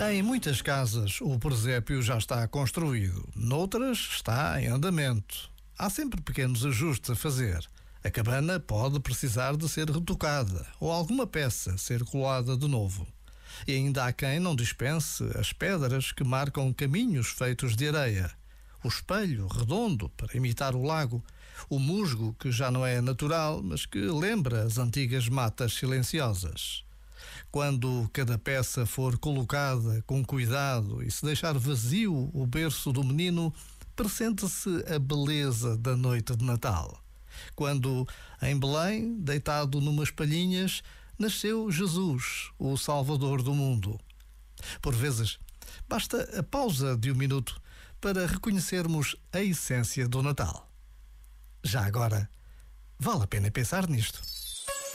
Em muitas casas, o presépio já está construído, noutras está em andamento. Há sempre pequenos ajustes a fazer. A cabana pode precisar de ser retocada ou alguma peça ser colada de novo. E ainda há quem não dispense as pedras que marcam caminhos feitos de areia, o espelho redondo para imitar o lago, o musgo que já não é natural, mas que lembra as antigas matas silenciosas. Quando cada peça for colocada com cuidado e se deixar vazio o berço do menino, pressente-se a beleza da noite de Natal. Quando, em Belém, deitado numas palhinhas, nasceu Jesus, o Salvador do mundo. Por vezes, basta a pausa de um minuto para reconhecermos a essência do Natal. Já agora, vale a pena pensar nisto.